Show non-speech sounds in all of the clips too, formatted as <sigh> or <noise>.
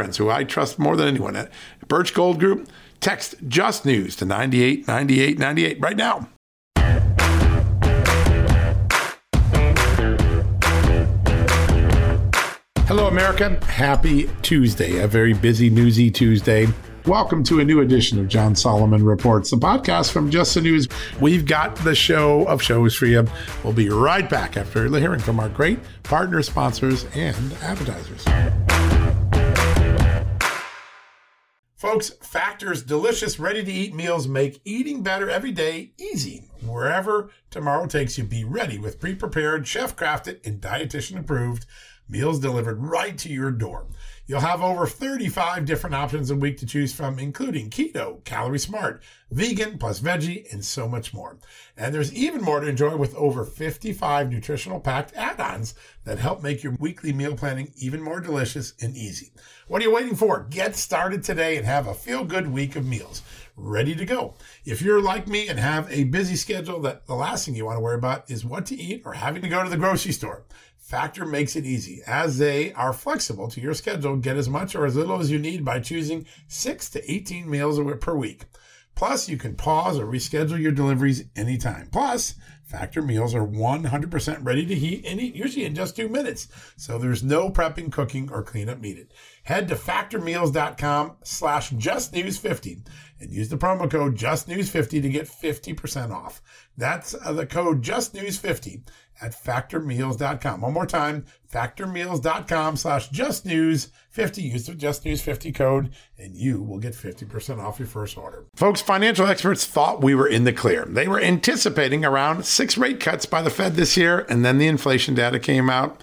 friends who I trust more than anyone at Birch Gold Group. Text Just News to 989898 right now. Hello, America. Happy Tuesday, a very busy, newsy Tuesday. Welcome to a new edition of John Solomon Reports, the podcast from Just the News. We've got the show of shows for you. We'll be right back after hearing from our great partner sponsors and advertisers. Folks, Factor's delicious, ready to eat meals make eating better every day easy. Wherever tomorrow takes you, be ready with pre prepared, chef crafted, and dietitian approved meals delivered right to your door. You'll have over 35 different options a week to choose from, including keto, calorie smart, vegan plus veggie, and so much more. And there's even more to enjoy with over 55 nutritional packed add ons that help make your weekly meal planning even more delicious and easy. What are you waiting for? Get started today and have a feel good week of meals ready to go. If you're like me and have a busy schedule, that the last thing you want to worry about is what to eat or having to go to the grocery store. Factor makes it easy as they are flexible to your schedule. Get as much or as little as you need by choosing 6 to 18 meals per week. Plus, you can pause or reschedule your deliveries anytime. Plus, Factor meals are 100% ready to heat and eat, usually in just two minutes. So there's no prepping, cooking, or cleanup needed. Head to factormeals.com slash justnews50 and use the promo code justnews50 to get 50% off. That's uh, the code justnews50 at factormeals.com. One more time, factormeals.com slash justnews50. Use the justnews50 code and you will get 50% off your first order. Folks, financial experts thought we were in the clear. They were anticipating around six rate cuts by the Fed this year, and then the inflation data came out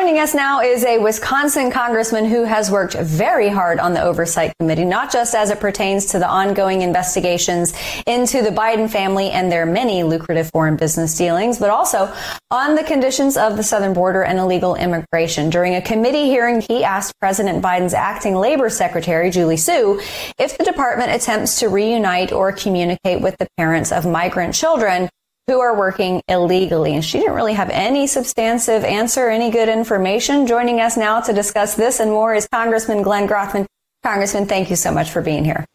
Joining us now is a Wisconsin congressman who has worked very hard on the Oversight Committee, not just as it pertains to the ongoing investigations into the Biden family and their many lucrative foreign business dealings, but also on the conditions of the southern border and illegal immigration. During a committee hearing, he asked President Biden's acting labor secretary, Julie Su, if the department attempts to reunite or communicate with the parents of migrant children who are working illegally. And she didn't really have any substantive answer, any good information. Joining us now to discuss this and more is Congressman Glenn Grothman. Congressman, thank you so much for being here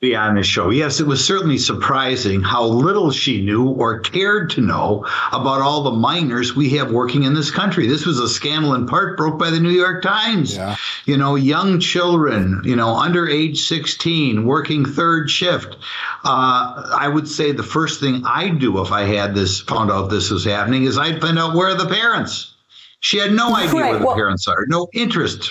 be on this show. Yes, it was certainly surprising how little she knew or cared to know about all the minors we have working in this country. This was a scandal in part broke by the New York Times. Yeah. You know, young children, you know, under age 16, working third shift. Uh, I would say the first thing I'd do if I had this, found out this was happening, is I'd find out where are the parents. She had no idea right. where the well, parents are, no interest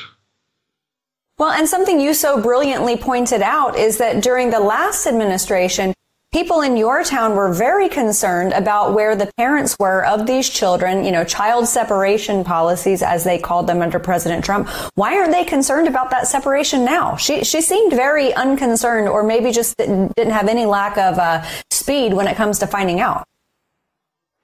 Well, and something you so brilliantly pointed out is that during the last administration, people in your town were very concerned about where the parents were of these children, you know, child separation policies, as they called them under President Trump. Why aren't they concerned about that separation now? She, she seemed very unconcerned or maybe just didn't have any lack of uh, speed when it comes to finding out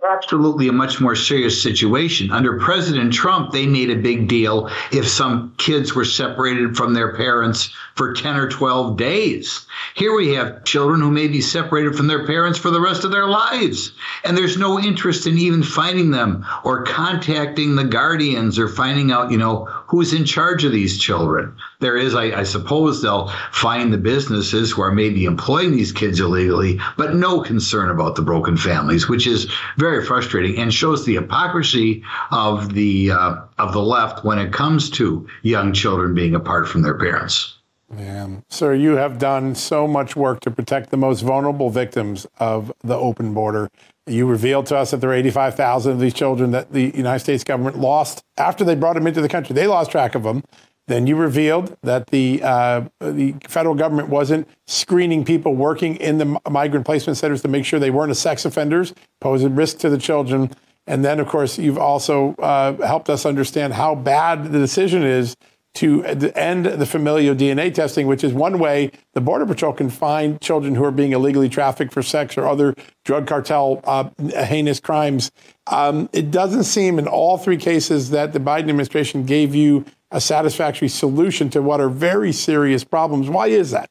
absolutely a much more serious situation. Under President Trump, they made a big deal if some kids were separated from their parents for 10 or 12 days. Here we have children who may be separated from their parents for the rest of their lives. And there's no interest in even finding them or contacting the guardians or finding out, you know, who's in charge of these children. There is, I, I suppose, they'll find the businesses who are maybe employing these kids illegally, but no concern about the broken families, which is very frustrating and shows the hypocrisy of the uh, of the left when it comes to young children being apart from their parents. Yeah. Sir, you have done so much work to protect the most vulnerable victims of the open border. You revealed to us that there are 85,000 of these children that the United States government lost after they brought them into the country. They lost track of them. Then you revealed that the uh, the federal government wasn't screening people working in the migrant placement centers to make sure they weren't sex offenders, posing risk to the children. And then, of course, you've also uh, helped us understand how bad the decision is to end the familial DNA testing, which is one way the Border Patrol can find children who are being illegally trafficked for sex or other drug cartel uh, heinous crimes. Um, it doesn't seem in all three cases that the Biden administration gave you a satisfactory solution to what are very serious problems. Why is that?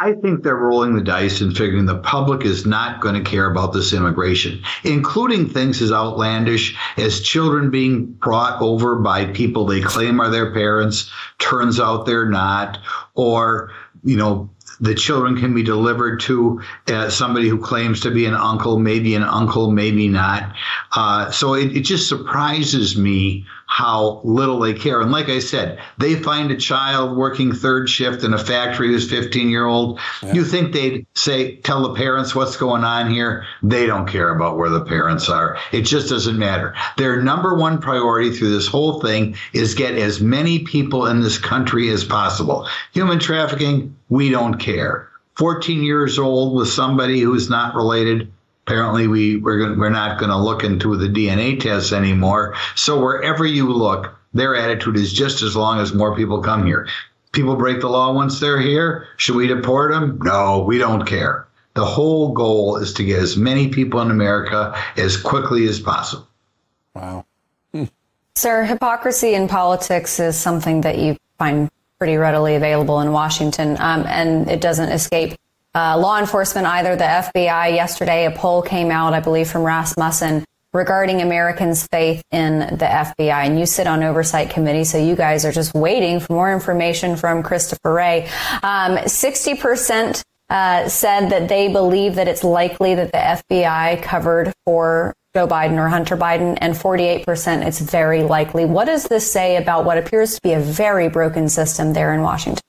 I think they're rolling the dice and figuring the public is not going to care about this immigration, including things as outlandish as children being brought over by people they claim are their parents, turns out they're not, or, you know, the children can be delivered to uh, somebody who claims to be an uncle, maybe an uncle, maybe not. Uh, so it, it just surprises me how little they care. And like I said, they find a child working third shift in a factory who's 15 year old. Yeah. You think they'd say, tell the parents what's going on here? They don't care about where the parents are. It just doesn't matter. Their number one priority through this whole thing is get as many people in this country as possible. Human trafficking, we don't care. 14 years old with somebody who's not related, apparently we we're, we're not going to look into the DNA tests anymore. So wherever you look, their attitude is just as long as more people come here. People break the law once they're here. Should we deport them? No, we don't care. The whole goal is to get as many people in America as quickly as possible. Wow. Hmm. Sir, hypocrisy in politics is something that you find pretty readily available in Washington, um, and it doesn't escape uh, law enforcement either. The FBI yesterday, a poll came out, I believe, from Rasmussen regarding Americans' faith in the FBI. And you sit on oversight committee, so you guys are just waiting for more information from Christopher Wray. Um, 60% uh, said that they believe that it's likely that the FBI covered for Joe Biden or Hunter Biden, and 48% it's very likely. What does this say about what appears to be a very broken system there in Washington?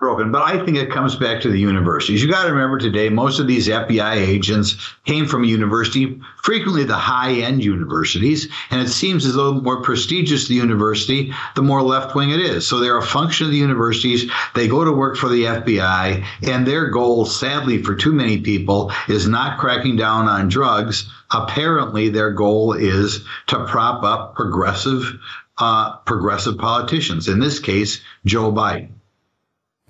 Broken, but I think it comes back to the universities. You got to remember today, most of these FBI agents came from a university, frequently the high end universities, and it seems as though the more prestigious the university, the more left wing it is. So they're a function of the universities. They go to work for the FBI, and their goal, sadly for too many people, is not cracking down on drugs. Apparently, their goal is to prop up progressive, uh, progressive politicians. In this case, Joe Biden.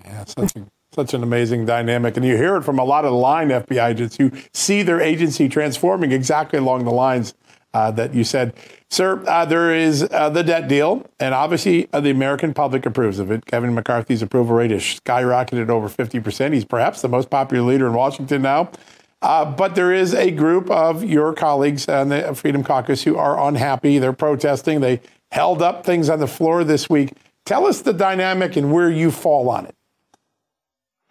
Yeah, such, a, such an amazing dynamic. And you hear it from a lot of the line FBI agents who see their agency transforming exactly along the lines uh, that you said. Sir, uh, there is uh, the debt deal, and obviously uh, the American public approves of it. Kevin McCarthy's approval rate has skyrocketed over 50%. He's perhaps the most popular leader in Washington now. Uh, but there is a group of your colleagues on the Freedom Caucus who are unhappy. They're protesting. They held up things on the floor this week. Tell us the dynamic and where you fall on it.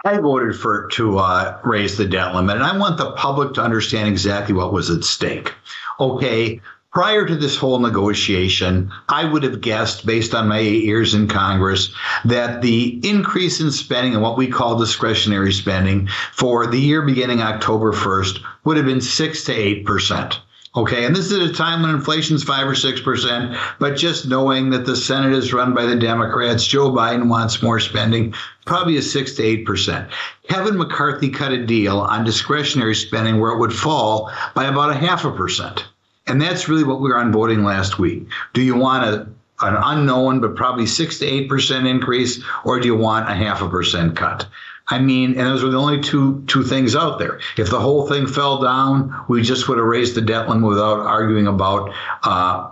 I voted for to uh, raise the debt limit, and I want the public to understand exactly what was at stake. Okay, prior to this whole negotiation, I would have guessed, based on my eight years in Congress, that the increase in spending and what we call discretionary spending for the year beginning October 1st would have been six to eight percent. Okay, and this is at a time when inflation's five or six percent, but just knowing that the Senate is run by the Democrats, Joe Biden wants more spending, probably a six to eight percent. Kevin McCarthy cut a deal on discretionary spending where it would fall by about a half a percent. And that's really what we were on voting last week. Do you want a, an unknown but probably six to eight percent increase, or do you want a half a percent cut? I mean, and those were the only two two things out there. If the whole thing fell down, we just would have raised the debt limit without arguing about uh,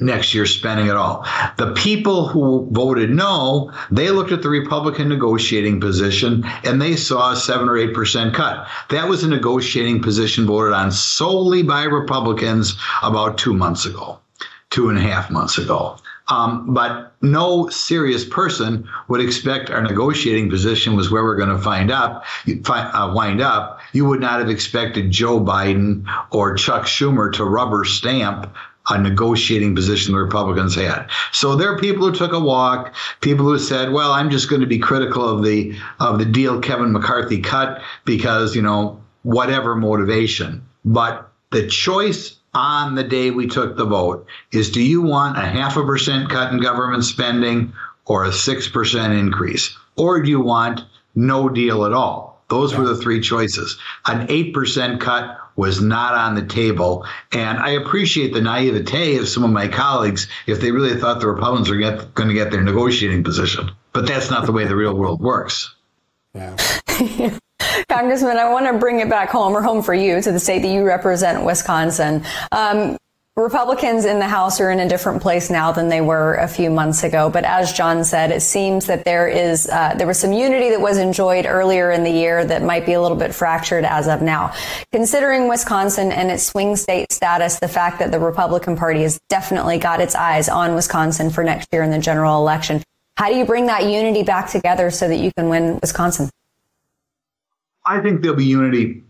next year's spending at all. The people who voted no, they looked at the Republican negotiating position and they saw a seven or eight percent cut. That was a negotiating position voted on solely by Republicans about two months ago, two and a half months ago. Um, but no serious person would expect our negotiating position was where we're going to find up, uh, wind up. You would not have expected Joe Biden or Chuck Schumer to rubber stamp a negotiating position the Republicans had. So there are people who took a walk, people who said, "Well, I'm just going to be critical of the of the deal Kevin McCarthy cut because you know whatever motivation." But the choice on the day we took the vote is do you want a half a percent cut in government spending or a 6% increase? Or do you want no deal at all? Those were the three choices. An 8% cut was not on the table. And I appreciate the naivete of some of my colleagues if they really thought the Republicans were get, going to get their negotiating position. But that's not the way the real world works. Yeah. <laughs> Congressman, I want to bring it back home or home for you to the state that you represent, Wisconsin. Um, Republicans in the House are in a different place now than they were a few months ago. But as John said, it seems that there is uh, there was some unity that was enjoyed earlier in the year that might be a little bit fractured as of now. Considering Wisconsin and its swing state status, the fact that the Republican Party has definitely got its eyes on Wisconsin for next year in the general election, how do you bring that unity back together so that you can win Wisconsin? I think there'll be unity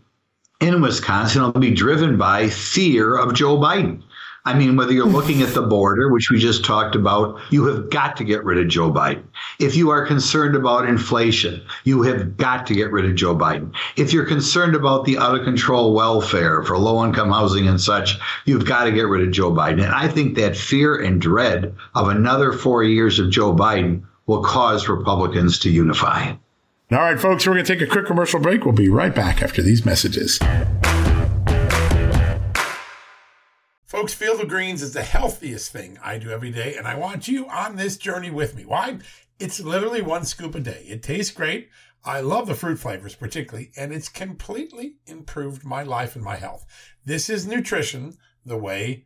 in Wisconsin. It'll be driven by fear of Joe Biden. I mean, whether you're looking at the border, which we just talked about, you have got to get rid of Joe Biden. If you are concerned about inflation, you have got to get rid of Joe Biden. If you're concerned about the out of control welfare for low income housing and such, you've got to get rid of Joe Biden. And I think that fear and dread of another four years of Joe Biden will cause Republicans to unify. All right, folks, we're going to take a quick commercial break. We'll be right back after these messages. Folks, Field of Greens is the healthiest thing I do every day, and I want you on this journey with me. Why? It's literally one scoop a day. It tastes great. I love the fruit flavors particularly, and it's completely improved my life and my health. This is nutrition the way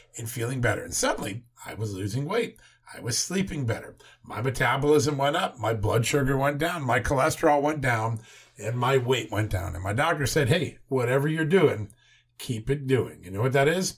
and feeling better. And suddenly I was losing weight. I was sleeping better. My metabolism went up. My blood sugar went down. My cholesterol went down and my weight went down. And my doctor said, Hey, whatever you're doing, keep it doing. You know what that is?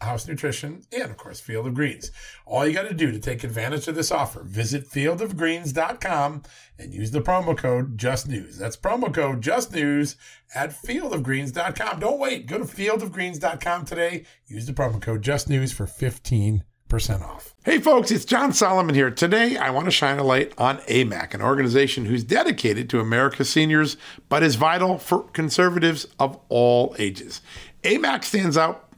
House Nutrition, and of course, Field of Greens. All you got to do to take advantage of this offer, visit fieldofgreens.com and use the promo code JustNews. That's promo code JustNews at fieldofgreens.com. Don't wait. Go to fieldofgreens.com today. Use the promo code JustNews for 15% off. Hey folks, it's John Solomon here. Today, I want to shine a light on AMAC, an organization who's dedicated to America's seniors, but is vital for conservatives of all ages. AMAC stands out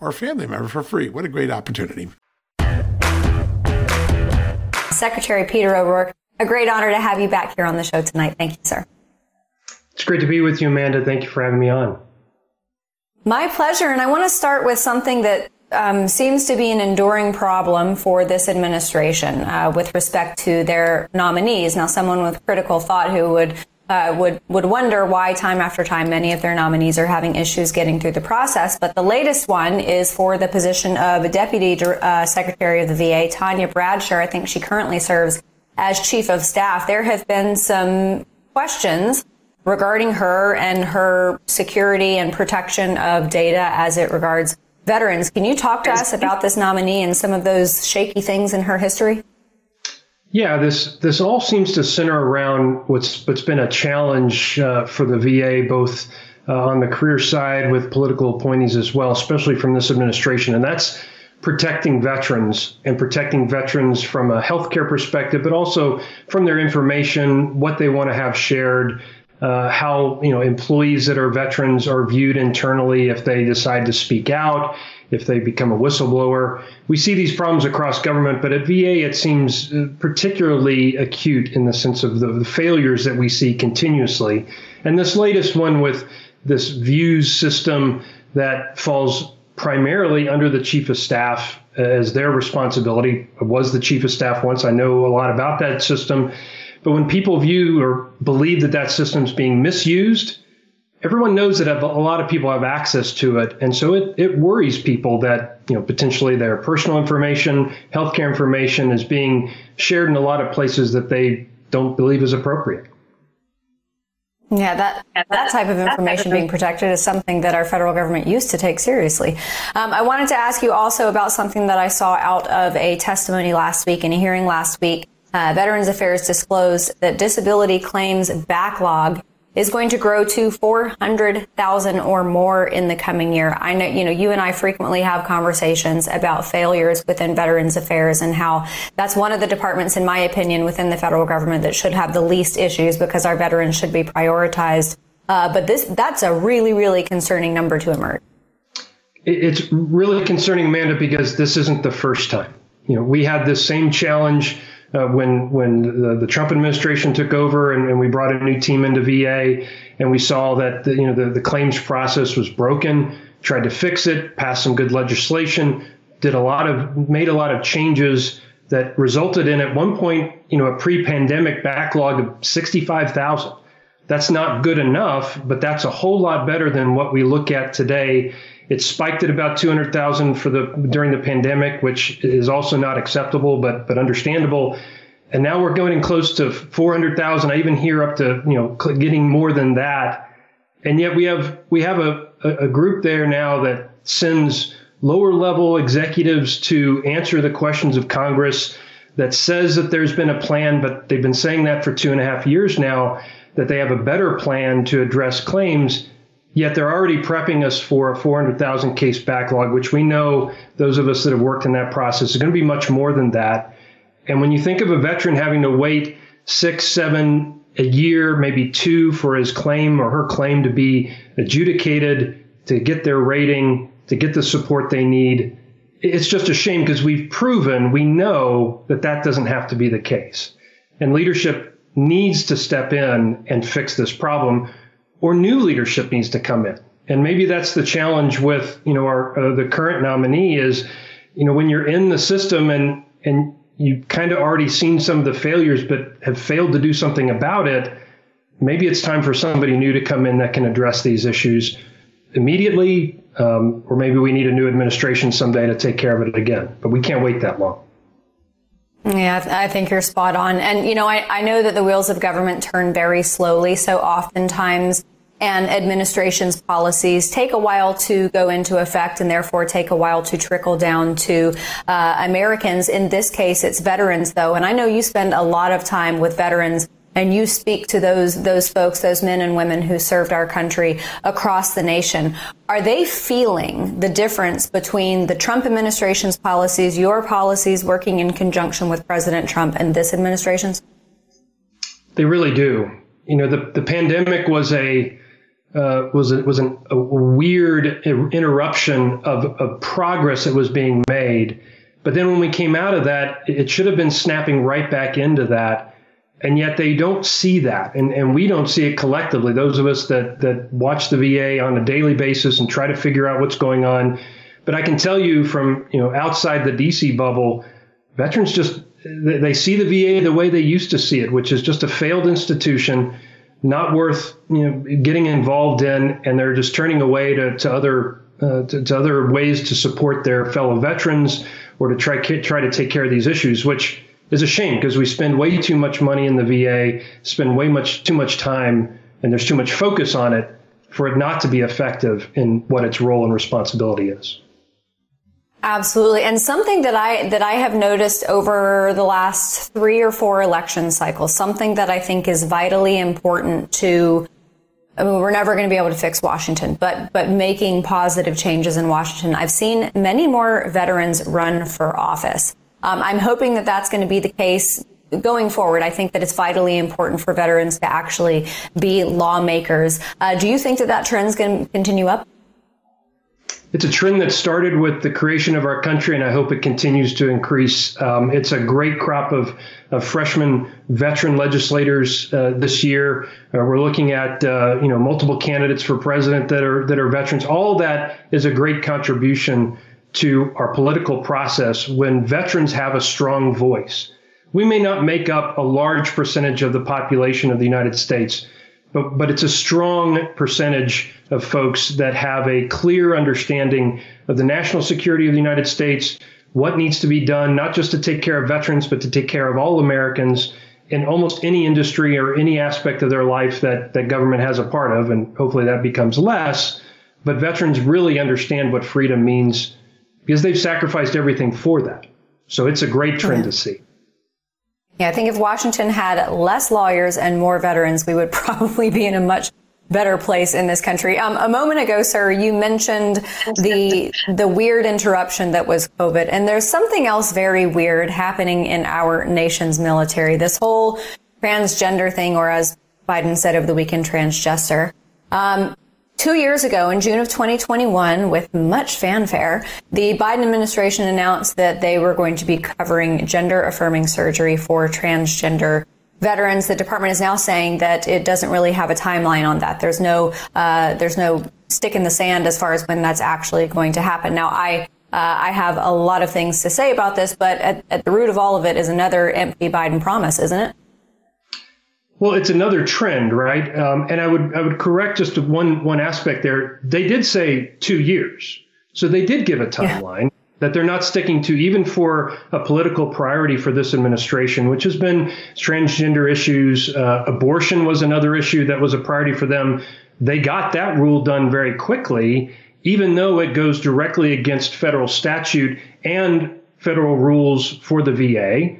or a family member for free. What a great opportunity. Secretary Peter O'Rourke, a great honor to have you back here on the show tonight. Thank you, sir. It's great to be with you, Amanda. Thank you for having me on. My pleasure. And I want to start with something that um, seems to be an enduring problem for this administration uh, with respect to their nominees. Now, someone with critical thought who would uh, would would wonder why time after time many of their nominees are having issues getting through the process. But the latest one is for the position of Deputy uh, Secretary of the VA, Tanya Bradsher. I think she currently serves as Chief of Staff. There have been some questions regarding her and her security and protection of data as it regards veterans. Can you talk to us about this nominee and some of those shaky things in her history? Yeah, this this all seems to center around what's what's been a challenge uh, for the VA, both uh, on the career side with political appointees as well, especially from this administration, and that's protecting veterans and protecting veterans from a healthcare perspective, but also from their information, what they want to have shared, uh, how you know employees that are veterans are viewed internally if they decide to speak out, if they become a whistleblower. We see these problems across government, but at VA it seems uh, particularly acute in the sense of the, the failures that we see continuously. And this latest one with this VIEWS system that falls primarily under the chief of staff as their responsibility. I was the chief of staff once. I know a lot about that system. But when people view or believe that that system's being misused, everyone knows that a lot of people have access to it. And so it, it worries people that, you know, potentially their personal information, healthcare information is being shared in a lot of places that they don't believe is appropriate. Yeah, that that type of information being protected is something that our federal government used to take seriously. Um, I wanted to ask you also about something that I saw out of a testimony last week in a hearing last week uh, Veterans Affairs disclosed that disability claims backlog is going to grow to 400,000 or more in the coming year. I know, you know, you and I frequently have conversations about failures within Veterans Affairs and how that's one of the departments, in my opinion, within the federal government that should have the least issues because our veterans should be prioritized. Uh, but this, that's a really, really concerning number to emerge. It's really concerning, Amanda, because this isn't the first time. You know, we had this same challenge uh, when when the, the, Trump administration took over and, and, we brought a new team into VA and we saw that the, you know the, the claims process was broken, tried to fix it, passed some good legislation, did a lot of made a lot of changes that resulted in at one point you know a pre-pandemic backlog of 65,000. That's not good enough, but that's a whole lot better than what we look at today it spiked at about 200,000 for the during the pandemic, which is also not acceptable, but but understandable. And now we're going close to 400,000. I even hear up to you know getting more than that. And yet we have we have a, a group there now that sends lower level executives to answer the questions of Congress that says that there's been a plan, but they've been saying that for two and a half years now, that they have a better plan to address claims. Yet they're already prepping us for a 400,000 case backlog, which we know those of us that have worked in that process is going to be much more than that. And when you think of a veteran having to wait six, seven, a year, maybe two for his claim or her claim to be adjudicated, to get their rating, to get the support they need, it's just a shame because we've proven, we know that that doesn't have to be the case. And leadership needs to step in and fix this problem or new leadership needs to come in. And maybe that's the challenge with, you know, our, uh, the current nominee is, you know, when you're in the system and, and you've kind of already seen some of the failures, but have failed to do something about it, maybe it's time for somebody new to come in that can address these issues immediately, um, or maybe we need a new administration someday to take care of it again. But we can't wait that long. Yeah, I think you're spot on. And, you know, I, I know that the wheels of government turn very slowly. So oftentimes, and administration's policies take a while to go into effect and therefore take a while to trickle down to uh, Americans. In this case, it's veterans, though. And I know you spend a lot of time with veterans and you speak to those those folks, those men and women who served our country across the nation. Are they feeling the difference between the Trump administration's policies, your policies working in conjunction with President Trump, and this administration's? They really do. You know, the the pandemic was a uh, was a, was an, a weird interruption of, of progress that was being made. But then when we came out of that, it should have been snapping right back into that and yet they don't see that. And, and we don't see it collectively. Those of us that that watch the va on a daily basis and try to figure out what's going on. But i can tell you from you know outside the dc bubble veterans just they see the va the way they used to see it which is just a failed institution not worth you know getting involved in. And they're just turning away to, to other uh, to, to other ways to support their fellow veterans or to try try to take care of these issues which is a shame because we spend way too much money in the VA, spend way much too much time, and there's too much focus on it for it not to be effective in what its role and responsibility is. Absolutely. And something that I that I have noticed over the last 3 or 4 election cycles, something that I think is vitally important to I mean, we're never going to be able to fix Washington, but but making positive changes in Washington. I've seen many more veterans run for office. Um, I'm hoping that that's going to be the case going forward. I think that it's vitally important for veterans to actually be lawmakers. Uh, do you think that that trend is going to continue up? It's a trend that started with the creation of our country, and I hope it continues to increase. Um, it's a great crop of, of freshman veteran legislators uh, this year. Uh, we're looking at uh, you know multiple candidates for president that are that are veterans. All that is a great contribution to our political process when veterans have a strong voice. We may not make up a large percentage of the population of the United States, but, but it's a strong percentage of folks that have a clear understanding of the national security of the United States, what needs to be done, not just to take care of veterans, but to take care of all Americans in almost any industry or any aspect of their life that, that government has a part of. And hopefully that becomes less. But veterans really understand what freedom means because they've sacrificed everything for that. So it's a great trend to see. Yeah, I think if Washington had less lawyers and more veterans, we would <laughs> probably be in a much better place in this country. Um, a moment ago, sir, you mentioned the the weird interruption that was COVID, and there's something else very weird happening in our nation's military. This whole transgender thing, or as Biden said over the weekend, transgender. Um, Two years ago, in June of 2021, with much fanfare, the Biden administration announced that they were going to be covering gender affirming surgery for transgender veterans. The department is now saying that it doesn't really have a timeline on that. There's no, uh, there's no stick in the sand as far as when that's actually going to happen. Now, I, uh, I have a lot of things to say about this, but at, at the root of all of it is another empty Biden promise, isn't it? Well, it's another trend, right? Um, and I would I would correct just one one aspect there. They did say two years, so they did give a timeline yeah. that they're not sticking to, even for a political priority for this administration, which has been transgender issues. Uh, abortion was another issue that was a priority for them. They got that rule done very quickly, even though it goes directly against federal statute and federal rules for the VA.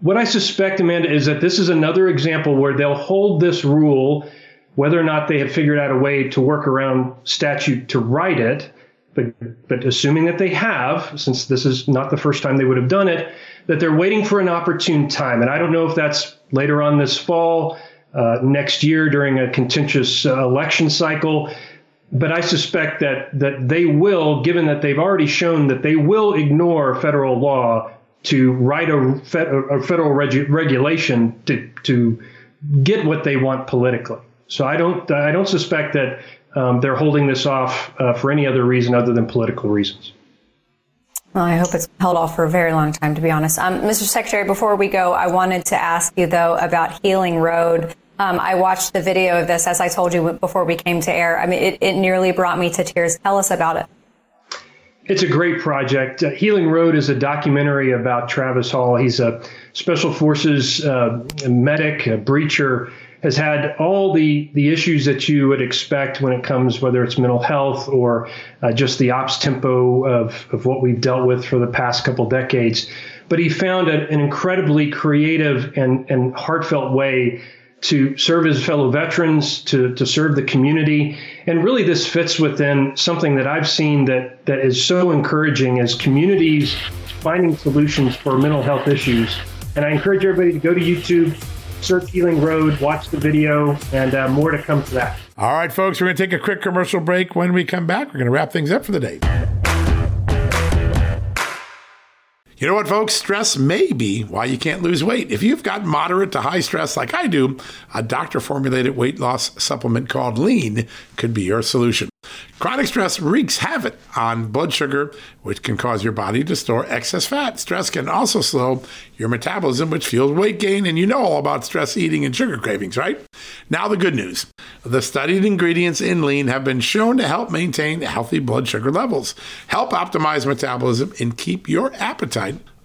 What I suspect, Amanda, is that this is another example where they'll hold this rule, whether or not they have figured out a way to work around statute to write it. But, but assuming that they have, since this is not the first time they would have done it, that they're waiting for an opportune time. And I don't know if that's later on this fall, uh, next year during a contentious uh, election cycle. But I suspect that that they will, given that they've already shown that they will ignore federal law to write a, a federal regu- regulation to to get what they want politically. So I don't I don't suspect that um, they're holding this off uh, for any other reason other than political reasons. Well, I hope it's held off for a very long time, to be honest. Um, Mr. Secretary, before we go, I wanted to ask you though about Healing Road. Um, I watched the video of this, as I told you before we came to air. I mean, it, it nearly brought me to tears. Tell us about it. It's a great project. Uh, Healing Road is a documentary about Travis Hall. He's a special forces uh, medic, a breacher, has had all the, the issues that you would expect when it comes, whether it's mental health or uh, just the ops tempo of, of what we've dealt with for the past couple decades. But he found a, an incredibly creative and, and heartfelt way to serve his fellow veterans, to, to serve the community. And really, this fits within something that I've seen that, that is so encouraging as communities finding solutions for mental health issues. And I encourage everybody to go to YouTube, search Healing Road, watch the video, and uh, more to come to that. All right, folks, we're going to take a quick commercial break. When we come back, we're going to wrap things up for the day. You know what, folks? Stress may be why you can't lose weight. If you've got moderate to high stress like I do, a doctor formulated weight loss supplement called Lean could be your solution. Chronic stress wreaks havoc on blood sugar, which can cause your body to store excess fat. Stress can also slow your metabolism, which fuels weight gain. And you know all about stress eating and sugar cravings, right? Now, the good news the studied ingredients in lean have been shown to help maintain healthy blood sugar levels, help optimize metabolism, and keep your appetite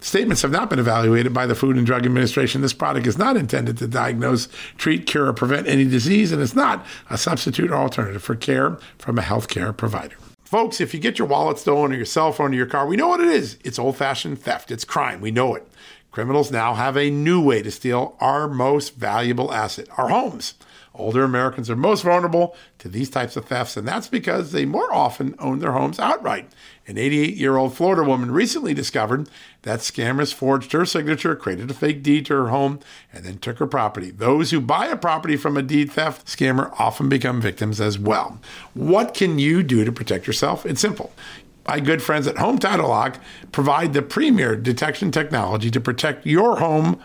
Statements have not been evaluated by the Food and Drug Administration. This product is not intended to diagnose, treat, cure, or prevent any disease, and it's not a substitute or alternative for care from a healthcare provider. Folks, if you get your wallet stolen or your cell phone or your car, we know what it is. It's old fashioned theft, it's crime. We know it. Criminals now have a new way to steal our most valuable asset, our homes. Older Americans are most vulnerable to these types of thefts, and that's because they more often own their homes outright. An 88 year old Florida woman recently discovered that scammers forged her signature, created a fake deed to her home, and then took her property. Those who buy a property from a deed theft scammer often become victims as well. What can you do to protect yourself? It's simple my good friends at Home Title Lock provide the premier detection technology to protect your home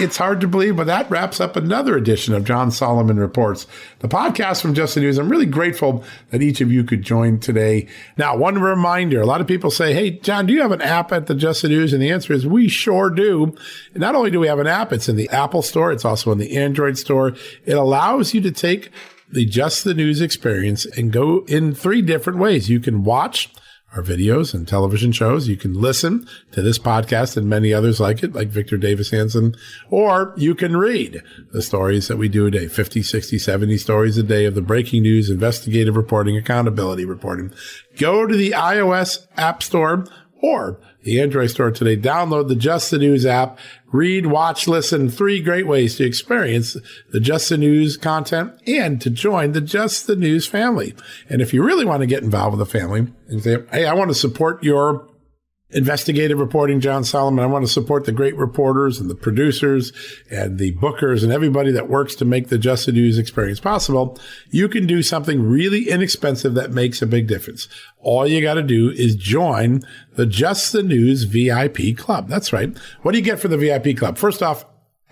It's hard to believe, but that wraps up another edition of John Solomon Reports, the podcast from Just the News. I'm really grateful that each of you could join today. Now, one reminder, a lot of people say, Hey, John, do you have an app at the Just the News? And the answer is we sure do. And not only do we have an app, it's in the Apple store. It's also in the Android store. It allows you to take the Just the News experience and go in three different ways. You can watch our videos and television shows. You can listen to this podcast and many others like it, like Victor Davis Hanson, or you can read the stories that we do a day, 50, 60, 70 stories a day of the breaking news, investigative reporting, accountability reporting. Go to the iOS app store or the Android store today. Download the Just the News app. Read, watch, listen. Three great ways to experience the Just the News content and to join the Just the News family. And if you really want to get involved with the family and say, Hey, I want to support your investigative reporting, John Solomon. I want to support the great reporters and the producers and the bookers and everybody that works to make the Just the News experience possible. You can do something really inexpensive that makes a big difference. All you got to do is join the Just the News VIP club. That's right. What do you get for the VIP club? First off,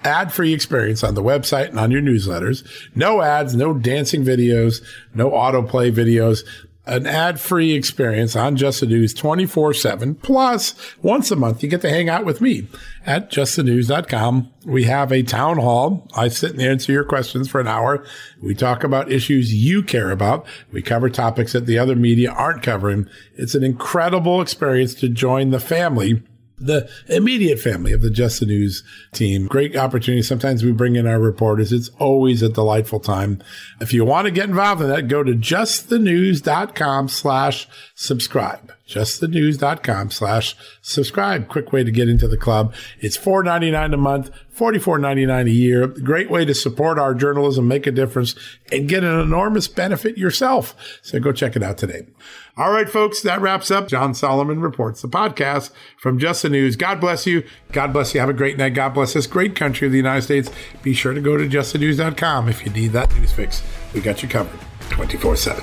ad free experience on the website and on your newsletters. No ads, no dancing videos, no autoplay videos an ad-free experience on Just the News 24-7. Plus, once a month, you get to hang out with me at justthenews.com. We have a town hall. I sit and answer your questions for an hour. We talk about issues you care about. We cover topics that the other media aren't covering. It's an incredible experience to join the family the immediate family of the Just the News team. Great opportunity. Sometimes we bring in our reporters. It's always a delightful time. If you want to get involved in that, go to justthenews.com slash subscribe. Justthenews.com slash subscribe. Quick way to get into the club. It's $4.99 a month, $44.99 a year. Great way to support our journalism, make a difference, and get an enormous benefit yourself. So go check it out today. All right, folks, that wraps up John Solomon Reports, the podcast from Just the News. God bless you. God bless you. Have a great night. God bless this great country of the United States. Be sure to go to justthenews.com if you need that news fix. We got you covered 24 7.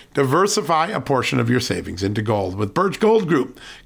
Diversify a portion of your savings into gold with Birch Gold Group.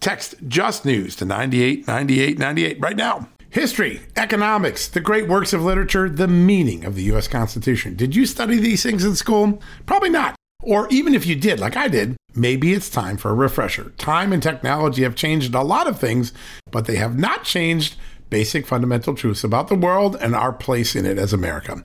text Just News to 989898 right now. History, economics, the great works of literature, the meaning of the U.S. Constitution. Did you study these things in school? Probably not. Or even if you did, like I did, maybe it's time for a refresher. Time and technology have changed a lot of things, but they have not changed basic fundamental truths about the world and our place in it as America.